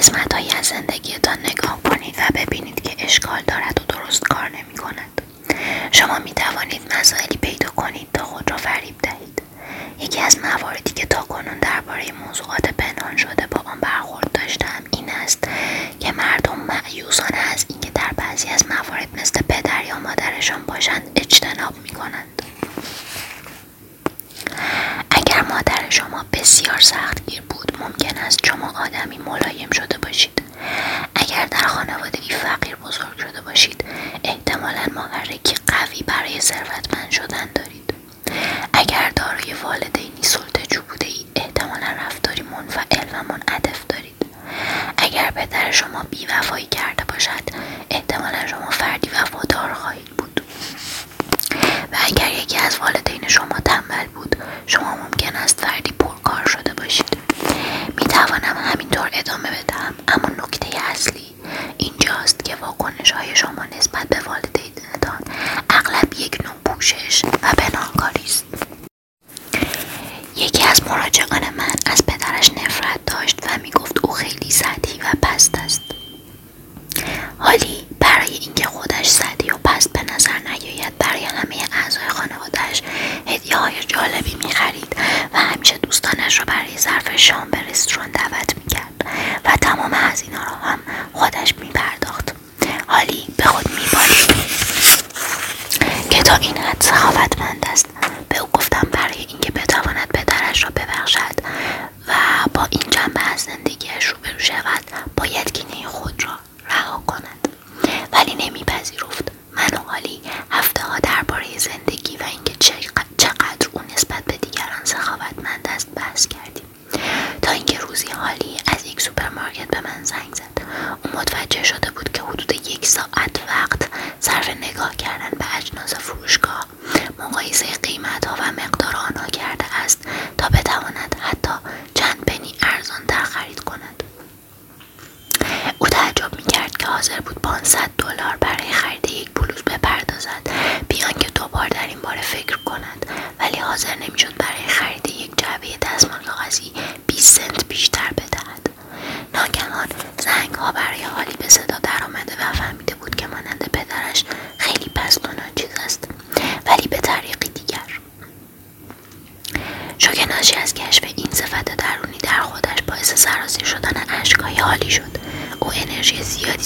قسمت هایی از زندگیتان نگاه کنید و ببینید که اشکال دارد و درست کار نمی کند. شما می توانید مسائلی پیدا کنید تا خود را فریب دهید. یکی از مواردی که تا کنون درباره موضوعات پنهان شده با آن برخورد داشتم این است که مردم معیوسانه از اینکه در بعضی از موارد مثل پدر یا مادرشان باشند اجتناب می کنند. در مادر شما بسیار سخت گیر بود. ممکن است شما آدمی ملایم شده باشید. اگر در خانوادگی فقط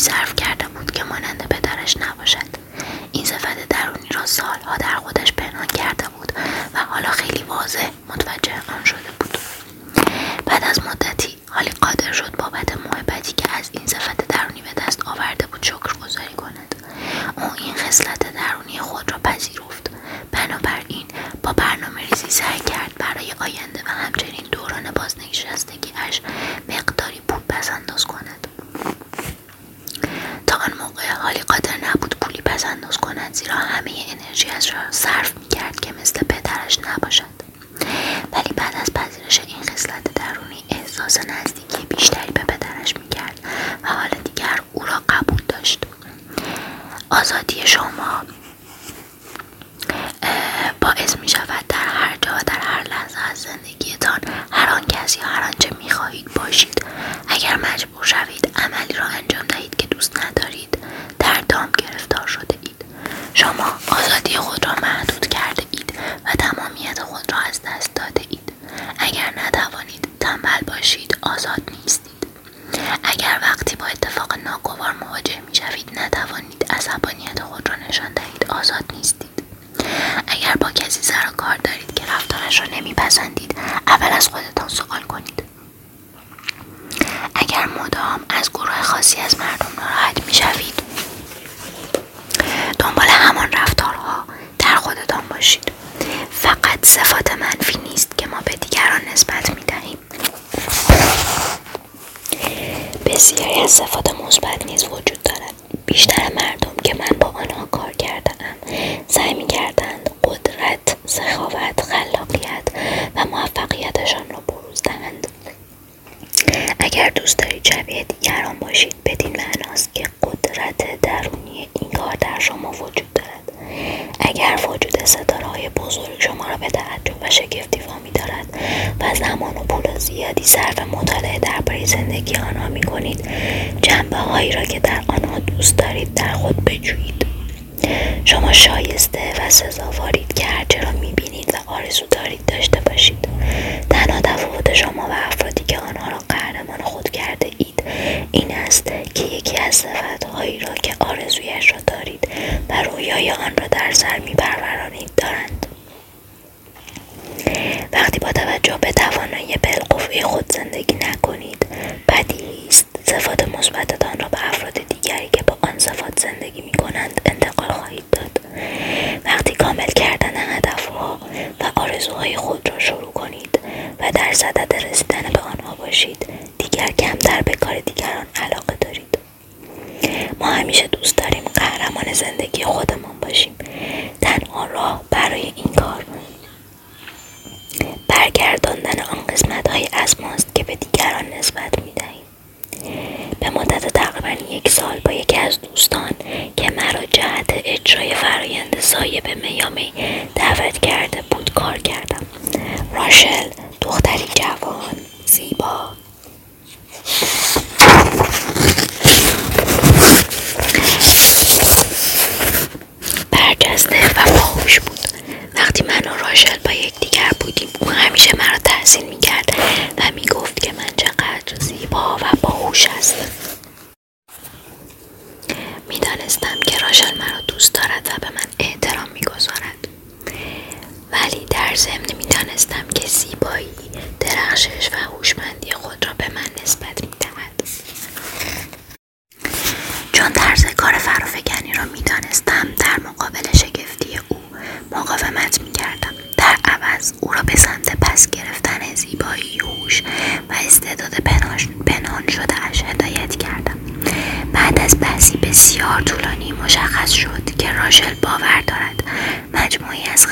deserve Mama. بسیاری از صفات مثبت نیز وجود دارد. بیشتر مردم که من با آنها کار شایسته و سزاوارید که هرچه را می‌بینید و آرزو دارید داشته باشید؟ تنها تفاوت شما و افرادی که آنها را قهرمان خود کرده اید این است که یکی از صفتهایی را که آرزویش را دارید و رویای آن را در سر میپرورانید دارند وقتی با توجه به توانایی بالقوه خود زندگی نکنید بدیهی است صفات مثبتتان را به افراد دیگری که با آن صفات زندگی می کنند انتقال خواهید داد وقتی کامل کردن هدفها و آرزوهای خود را شروع کنید و در صدد رسیدن به آنها باشید دیگر کمتر به کار دیگران علاقه دارید ما همیشه دوست داریم قهرمان زندگی خودمان باشیم تنها راه برای این کار برگرداندن آن قسمت های از ماست که به دیگران نسبت می دهیم به مدت تقریبا یک سال با یکی از دوستان که مرا جهت اجرای فرایند سایه به میامی دعوت کرده بود کار کردم راشل دختری جوان زیبا برجسته و باهوش بود وقتی من و راشل با یکدیگر بودیم. او همیشه مرا تحسین می‌کرد و می‌گفت که من چقدر زیبا و باهوش هستم. می‌دانستم که راشل مرا دوست دارد و به من احترام می‌گذارد. ولی در ضمن می‌دانستم که زیبایی درخشش و هوشمندی خود را به من نسبت می‌دهد. چون طرز کار فرافکنی را می‌دانستم در مقابل شگفتی او مقاومت می‌کردم. عوض او را به سمت پس گرفتن زیبایی هوش و استعداد پنهان شده اش هدایت کردم. بعد از بحثی بسیار طولانی مشخص شد که راشل باور دارد مجموعی از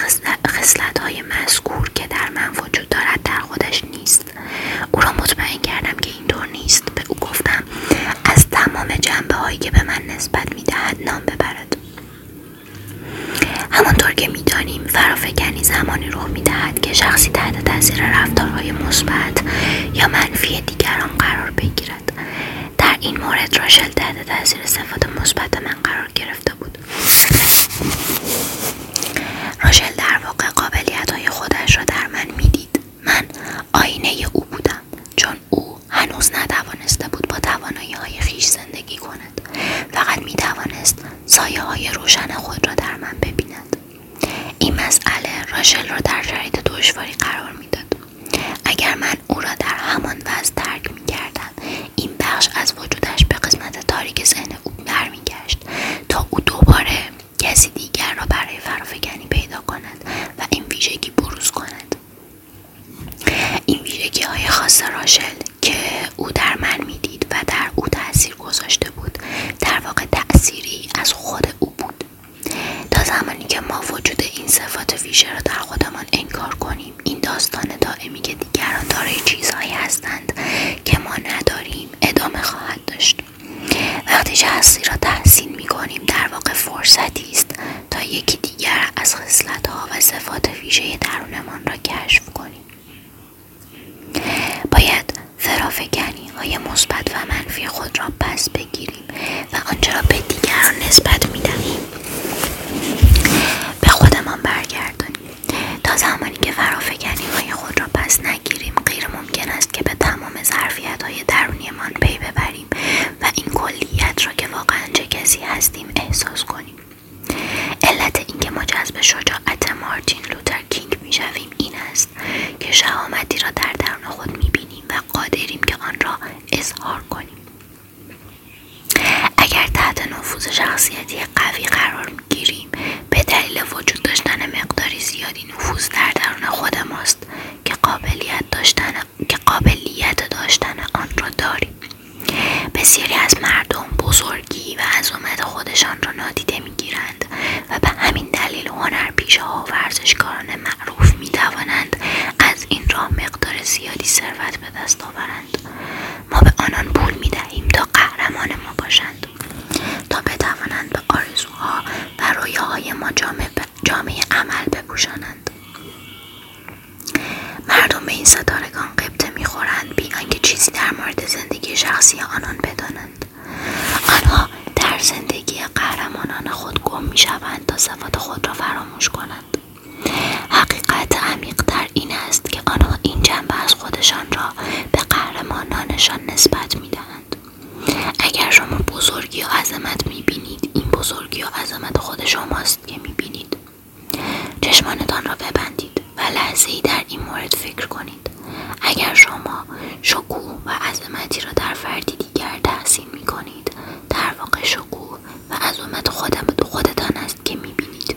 خصلت های مذکور که در من وجود دارد در خودش نیست. او را مطمئن کردم که اینطور نیست. به او گفتم از تمام جنبه هایی که به من نسبت می‌دهد نام ببرد. همانطور که می‌دانیم فرافکنی زمانی رخ می‌دهد که شخصی تحت تاثیر رفتارهای مثبت یا منفی دیگران قرار بگیرد. در این مورد راشل تحت تاثیر صفات مثبت من قرار گرفته بود. راشل در واقع قابلیت های خودش را در من می‌دید. من آینه او بودم چون او هنوز نتوانسته بود با توانایی های خیش زندگی کند. فقط می توانست سایه های روشن خود را در راشل را در شرایط دشواری قرار می‌داد. اگر من او را در همان وضع ترک می کردم این بخش از وجودش به قسمت تاریک ذهن او برمیگشت تا او دوباره کسی دیگر را برای فرافکنی پیدا کند و این ویژگی بروز کند این ویژگی های خاص راشل که او در من می‌دید و در او تاثیر گذاشته بود در واقع تأثیری از خود او بود زمانی که ما وجود این صفات ویژه را در خودمان انکار کنیم. این داستان دائمی که دیگران دارای چیزهایی هستند که ما نداریم ادامه خواهد داشت. وقتی شخصی را تحسین می کنیم در واقع فرصتی است تا یکی دیگر از ها و صفات ویژه درونمان را کشف کنیم. باید فرافکنی های مثبت و منفی خود را پس بگیریم و آنچه را به دیگران نسبت می دهیم خودمان برگردانیم تا زمانی که فرافکنی های خود را پس نگیریم غیر ممکن است که به تمام ظرفیت های درونیمان پی ببریم و این کلیت را که واقعا چه کسی هستیم احساس کنیم علت اینکه ما جذب شجاعت مارتین لوتر کینگ می‌شویم این است که شهامتی را در درون خود می‌بینیم و قادریم که آن را اظهار کنیم اگر تحت نفوذ شخصیتی قوی قرار می‌گیریم به دلیل وجود داشتن مقداری زیادی نفوذ در درون خود ماست که قابلیت داشتن که قابلیت داشتن آن را داریم بسیاری از مردم بزرگی و عظمت خودشان را نادیده می‌گیرند و به همین دلیل هنرپیشه ها و ورزشکاران معروف می توانند از این راه مقدار زیادی ثروت به دست آورند ما به آنان پول می دهیم تا قهرمان ما باشند تا بتوانند به آرزوها و رویاهای ما جامعه عمل بپوشانند مردم به این ستارگان قبطه می‌خورند بی آنکه چیزی در مورد زندگی شخصی آنان بدانند آنها در زندگی قهرمانان خود گم می‌شوند تا صفات خود را فراموش کنند حقیقت عمیقتر این است که آنها این جنبه از خودشان را به قهرمانانشان نسبت می‌دهند اگر شما بزرگی و عظمت می‌بینید. این بزرگی و عظمت خود شماست که می‌بینید. چشمانتان را ببندید و لحظه ای در این مورد فکر کنید. اگر شما شکوه و عظمتی را در فردی دیگر تحسین می کنید در واقع شکوه و عظمت خودتان است که می بینید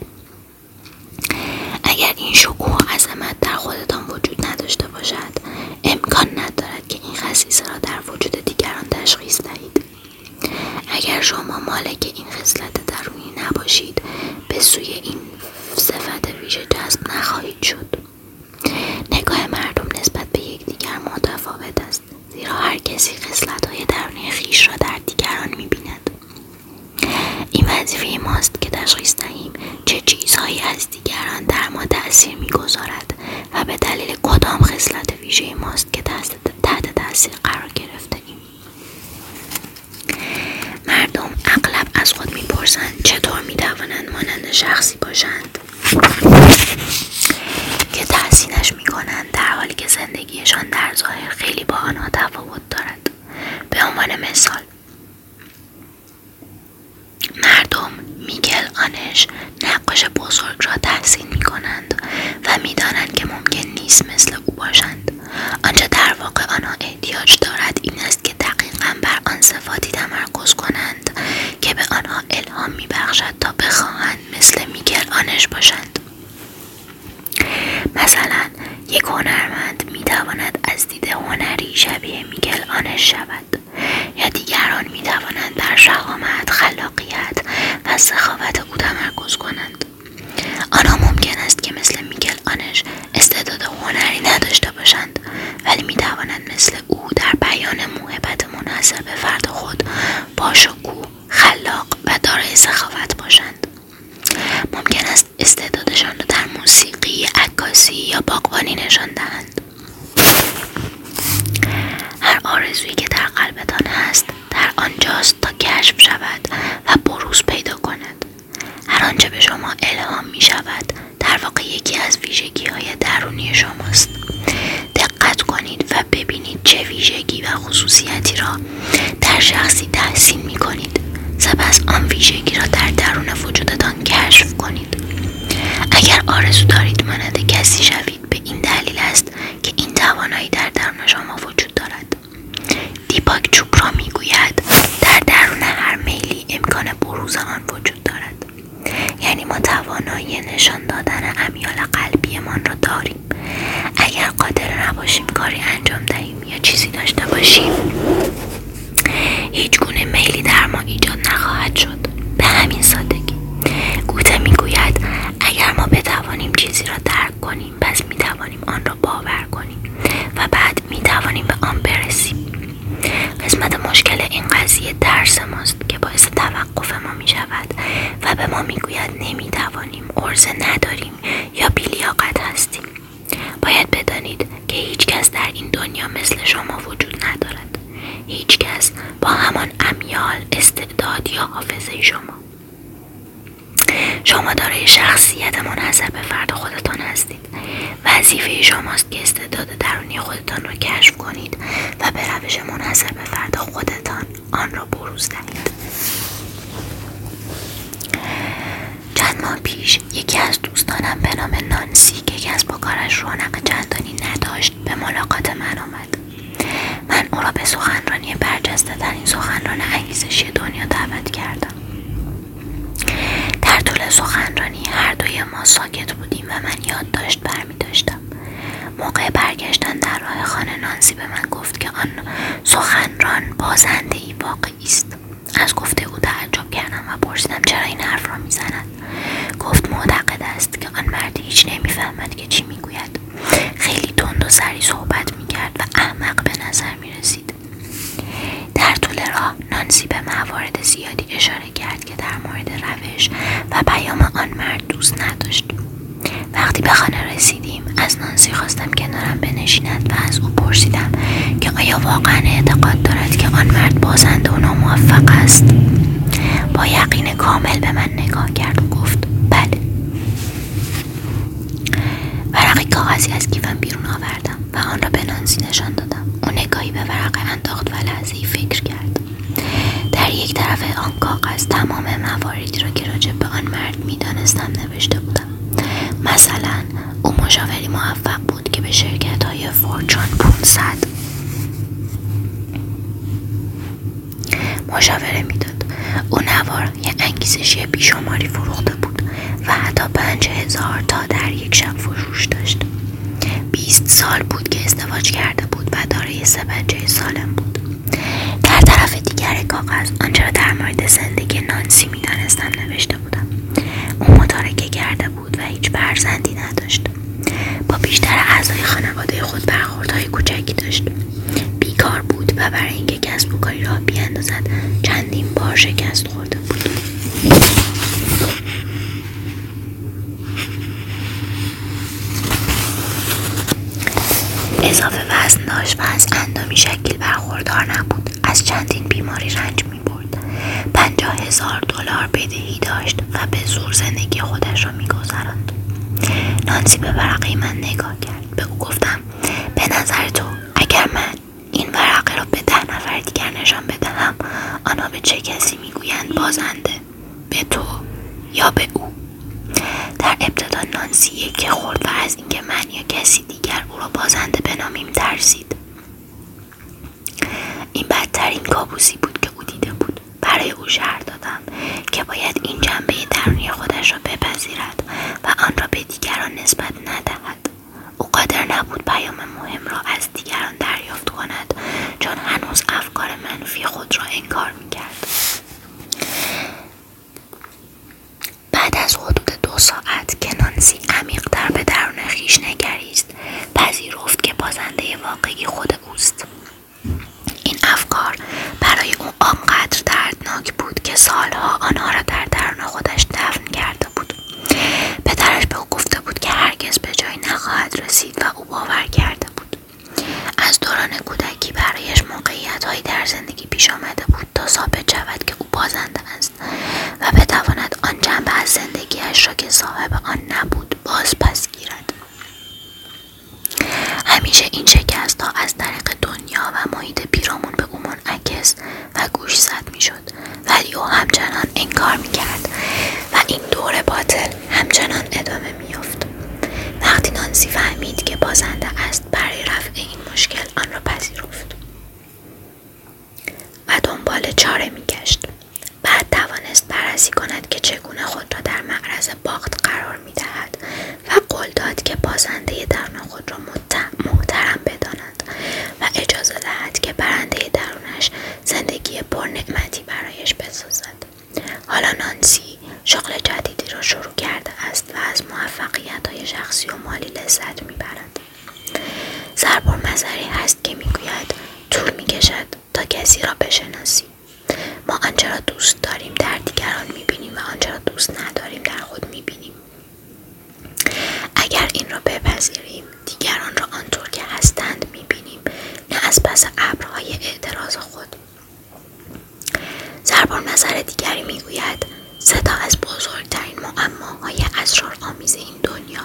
اگر این شکوه و عظمت در خودتان وجود نداشته باشد امکان ندارد که این خصیصه را در وجود دیگران تشخیص دهید. اگر شما مالک این خصلت درونی نباشید به سوی این صفت ویژه جذب نخواهید شد. نگاه مردم نسبت به یکدیگر متفاوت است زیرا هر کسی های درونی خیش را در دیگران می‌بیند. این وظیفه ماست که تشخیص دهیم چه چیزهایی از دیگران در ما تاثیر می‌گذارد و به دلیل کدام خصلت ویژه ماست که تحت تاثیر قرار گرفته. از خود می‌پرسند چطور می‌توانند مانند شخصی باشند. که تحسینش می‌کنند در حالی که زندگیشان در ظاهر خیلی با آنها تفاوت دارد. به عنوان مثال مردم میگل آنش نقاش بزرگ را تحسین می کنند و می‌دانند که ممکن نیست مثل او باشند. آنچه در واقع آنها احتیاج دارد این است که دقیقا بر آن صفاتی تمرکز کنند که به آنها الهام میبخشد تا بخواهند مثل میگل آنش باشند. مثلا یک هنرمند می‌تواند از دید هنری شبیه میگل آنش شود یا دیگران می‌توانند بر شهامت خلاقیت و سخاوت او تمرکز کنند. آنها ممکن است که مثل میگل آنش استعداد هنری نداشته باشند ولی می‌توانند مثل او در بیان موهبت منحصر به فرد خود با خلاق و دارای سخاوت باشند ممکن است استعدادشان را در موسیقی عکاسی یا باغبانی نشان دهند. هر آرزویی که در قلبتان هست در آنجاست تا کشف شود و بروز پیدا کند. هر آنچه به شما الهام می شود در واقع یکی از ویژگی های درونی شماست. دقت کنید و ببینید چه ویژگی و خصوصیتی را در شخصی تحسین می کنید سپس آن ویژگی را در درون وجودتان کشف کنید. اگر آرزو دارید مانند کسی شوید به این دلیل است که این توانایی در درون شما وجود دارد دیپاک چوپرا می‌گوید در درون هر میلی امکان بروز آن وجود دارد یعنی ما توانایی نشان دادن امیال قلبیمان را داریم اگر قادر نباشیم کاری انجام دهیم یا چیزی داشته باشیم هیچ گونه میلی در ما ایجاد نخواهد شد به همین سادگی گوته می‌گوید اگر ما بتوانیم چیزی را درک کنیم پس می‌توانیم آن را باور کنیم و بعد می‌توانیم به آن برسیم قسمت مشکل این قضیه درس ماست که باعث توقف ما می شود و به ما می‌گوید نمی‌توانیم عرضه نداریم یا بیلیاقت هستیم. باید بدانید که هیچ کس در این دنیا مثل شما وجود ندارد. هیچ کس با همان امیال استعداد یا حافظه شما. شما دارای شخصیت منحصر به فرد خودتان هستید. وظیفه شماست که استعداد درونی خودتان را کشف کنید و به روش منحصر به فرد خودتان آن را بروز دهید. چند ماه پیش یکی از دوستانم به نام نانسی که کسب و کارش رونق چندانی نداشت به ملاقات من آمد. من او را به سخنرانی برجسته در این سخنران انگیزشی دنیا دعوت کردم. در طول سخنرانی هر دوی ما ساکت بودیم و من یادداشت برمی داشتم موقع برگشتن در راه خانه نانسی به من گفت که آن سخنران بازنده ای واقعی است. از گفته او تعجب و پرسیدم چرا این حرف را می‌زند؟ گفت معتقد است که آن مرد هیچ نمی‌فهمد که چی می‌گوید. خیلی تند و سری صحبت می‌کرد و احمق به نظر می‌رسید. در طول راه نانسی به موارد زیادی اشاره کرد که در مورد روش و پیام آن مرد دوست نداشت. وقتی به خانه رسیدیم از نانسی خواستم کنارم بنشیند و از او پرسیدم که آیا واقعا اعتقاد دارد که آن مرد بازنده و ناموفق است؟ با یقین کامل به من نگاه کرد و گفت بله. ورقی کاغذی از کیفم بیرون آوردم و آن را به نانسی نشان دادم. او نگاهی به ورقه انداخت و لحظه فکر کرد. در یک طرف آن کاغذ تمام مواردی را که راجع به آن مرد می‌دانستم نوشته بودم. مثلا او مشاوری موفق بود که به شرکت های فورچون 500 مشاوره می‌داد. او نوار یه انگیزشی بیشماری فروخته بود و حتی پنج هزار تا در یک شب فروش داشت. بیست سال بود که ازدواج کرده بود و دارای سه بچه سالم بود. در طرف دیگر کاغذ آنچه را در مورد زندگی نانسی می‌دانستم نوشته بودم. او متارکه کرده بود و هیچ برزندی نداشت. با بیشتر اعضای خانواده خود برخوردهای کوچکی داشت. بیکار بود و برای اینکه کسب و کاری راه بیاندازد چندین بار شکست خورده بود. اضافه وزن داشت و از اندامی شکل برخوردار نبود. از چندین بیماری رنج می برد پنجاه هزار دلار بدهی داشت و به زور زندگی خودش را می گذراند. نانسی به ورقه من نگاه کرد. به او گفتم به نظر تو اگر من این ورقه را به ده نفر دیگر نشان بدهم. آنها به چه کسی می‌گویند بازنده؟ به تو یا به او؟ در ابتدا نانسی که خورد و از اینکه من یا کسی دیگر او را بازنده بنامیم ترسید. این بدترین کابوسی بود که او دیده بود. برای او شهر دادم که باید این جنبه درونی خودش را بپذیرد و آن را به دیگران نسبت ندهد او قادر نبود پیام مهم را از دیگران دریافت کند چون هنوز افکار منفی خود را انکار می‌کرد بعد از حدود دو ساعت که نانسی عمیقتر به درون خیش نگریست پذیرفت که بازنده واقعی خود اوست این افکار برای او آنقدر دردناک بود که سالها آنها را در درون خودش دفن کرده بود پدرش به او گفته بود که هرگز به جایی نخواهد رسید و او باور کرده بود از دوران کودکی برایش موقعیت هایی در زندگی پیش آمده بود تا ثابت شود که او بازنده است و بتواند آن جنبه از زندگیش را که صاحب آن نبود باز پس گیرد همیشه این شکست ها از طریق دنیا و محیط پیرامون به او منعکس و گوش زد می‌شد ولی او همچنان انکار می‌کرد و این دور باطل همچنان ادامه میافت وقتی نانسی فهمید که بازنده است برای رفع این مشکل آن را پذیرفت و دنبال چاره میگشت بعد توانست بررسی کند که چگونه خود را در معرض باخت قرار می‌دهد و قول داد که بازنده درون خود را محترم بداند و اجازه دهد که برنده درونش زندگی پرنعمتی برایش بسازد حالا نانسی شغل جدیدی را شروع کرده است و از موفقیت های شخصی و مالی لذت می‌برد سربار مذری هست که می‌گوید طول می‌کشد تا کسی را بشناسی ما آنچه را دوست داریم در دیگران می‌بینیم و آنچه را دوست نداریم در خود می‌بینیم اگر این را بپذیریم دیگران را آنطور که هستند می‌بینیم نه از پس ابرهای اعتراض خود زربان نظر دیگری می‌گوید صدا از بزرگترین معماهای اسرار آمیز این دنیا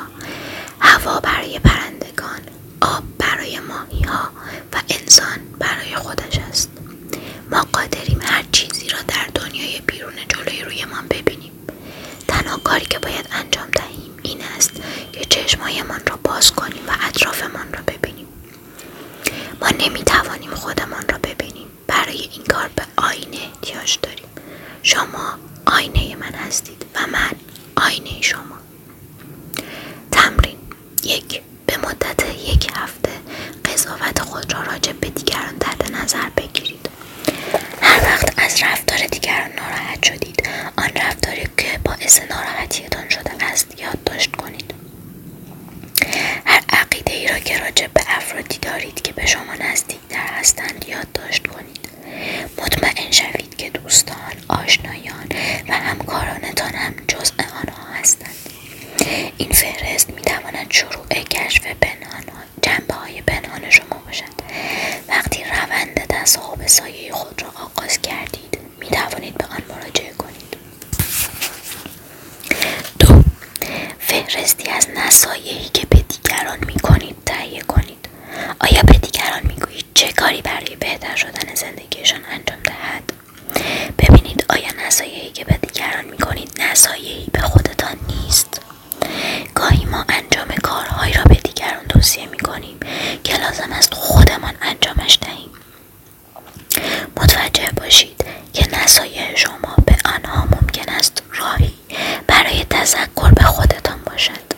هوا برای پرندگان آب برای ماهی ها و انسان برای خودش است. ما قادریم هر چیزی را در دنیای بیرون جلوی رویمان ببینیم. تنها کاری که باید انجام دهیم این است که چشمایمان را باز کنیم و اطرافمان را ببینیم. ما نمی‌توانیم خودمان را ببینیم برای این کار به آینه احتیاج داریم شما آینه من هستید و من آینه شما تمرین یک به مدت یک هفته قضاوت خود را راجع به دیگران تحت نظر بگیرید. هر وقت از رفتار دیگران ناراحت شدید آن رفتاری که باعث ناراحتیتان شده است یادداشت کنید. هر عقیده ای را که راجع به افرادی دارید که به شما نزدیکتر هستند یادداشت کنید. مطمئن شوید که دوستان آشنایان و همکارانتان هم فهرستی از نصایحی که به دیگران می‌کنید تهیه کنید. آیا به دیگران می‌گویید چه کاری برای بهتر شدن زندگیشان انجام دهد؟ ببینید آیا نصایحی که به دیگران می‌کنید نصایحی به خودتان نیست؟ گاهی ما انجام کارهایی را به دیگران توصیه می‌کنیم که لازم است خودمان انجامش دهیم. متوجه باشید که نصایح شما به آنها ممکن است راهی برای تذکر به خودتان باشد